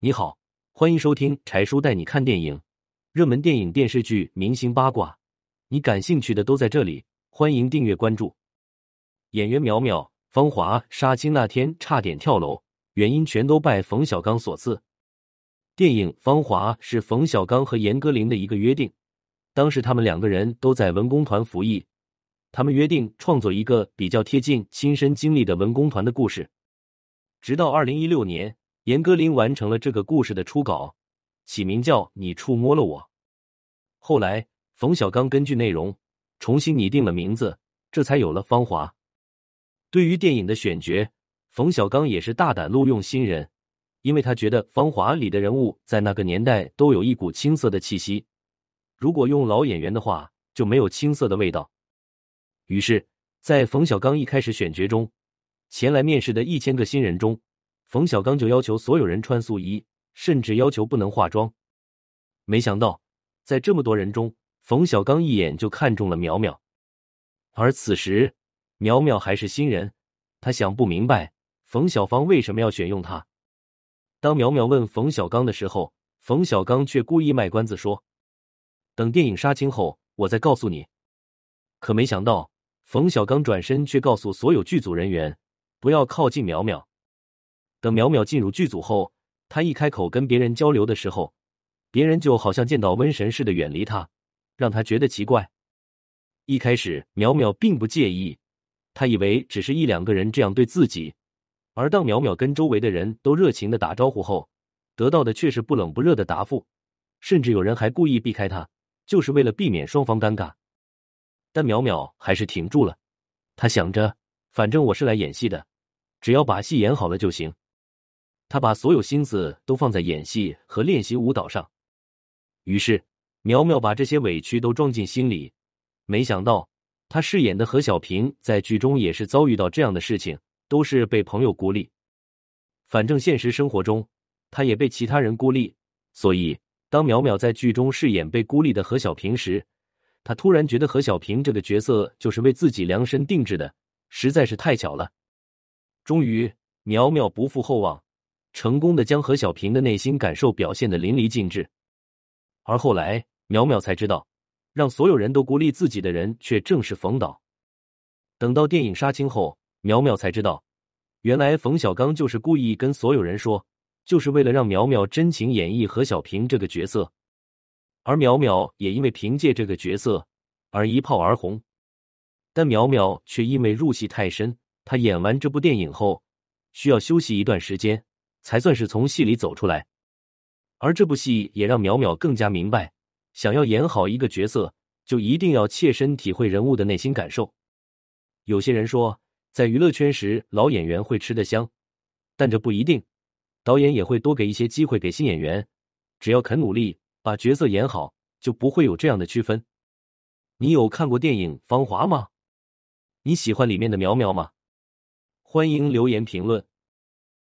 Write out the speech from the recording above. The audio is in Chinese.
你好，欢迎收听柴叔带你看电影，热门电影、电视剧、明星八卦，你感兴趣的都在这里。欢迎订阅关注。演员苗苗，芳华杀青那天差点跳楼，原因全都拜冯小刚所赐。电影《芳华》是冯小刚和严歌苓的一个约定，当时他们两个人都在文工团服役，他们约定创作一个比较贴近亲身经历的文工团的故事。直到二零一六年。严歌苓完成了这个故事的初稿，起名叫《你触摸了我》。后来，冯小刚根据内容重新拟定了名字，这才有了《芳华》。对于电影的选角，冯小刚也是大胆录用新人，因为他觉得《芳华》里的人物在那个年代都有一股青涩的气息，如果用老演员的话，就没有青涩的味道。于是，在冯小刚一开始选角中，前来面试的一千个新人中。冯小刚就要求所有人穿素衣，甚至要求不能化妆。没想到，在这么多人中，冯小刚一眼就看中了苗苗。而此时，苗苗还是新人，他想不明白冯小刚为什么要选用他。当苗苗问冯小刚的时候，冯小刚却故意卖关子说：“等电影杀青后，我再告诉你。”可没想到，冯小刚转身却告诉所有剧组人员：“不要靠近苗苗。”等苗苗进入剧组后，他一开口跟别人交流的时候，别人就好像见到瘟神似的远离他，让他觉得奇怪。一开始，苗苗并不介意，他以为只是一两个人这样对自己。而当苗苗跟周围的人都热情的打招呼后，得到的却是不冷不热的答复，甚至有人还故意避开他，就是为了避免双方尴尬。但苗苗还是挺住了，他想着，反正我是来演戏的，只要把戏演好了就行。他把所有心思都放在演戏和练习舞蹈上，于是苗苗把这些委屈都装进心里。没想到，他饰演的何小平在剧中也是遭遇到这样的事情，都是被朋友孤立。反正现实生活中，他也被其他人孤立。所以，当苗苗在剧中饰演被孤立的何小平时，他突然觉得何小平这个角色就是为自己量身定制的，实在是太巧了。终于，苗苗不负厚望。成功的将何小平的内心感受表现的淋漓尽致，而后来苗苗才知道，让所有人都孤立自己的人却正是冯导。等到电影杀青后，苗苗才知道，原来冯小刚就是故意跟所有人说，就是为了让苗苗真情演绎何小平这个角色，而苗苗也因为凭借这个角色而一炮而红。但苗苗却因为入戏太深，她演完这部电影后需要休息一段时间。才算是从戏里走出来，而这部戏也让淼淼更加明白，想要演好一个角色，就一定要切身体会人物的内心感受。有些人说，在娱乐圈时老演员会吃得香，但这不一定，导演也会多给一些机会给新演员，只要肯努力，把角色演好，就不会有这样的区分。你有看过电影《芳华》吗？你喜欢里面的苗苗吗？欢迎留言评论。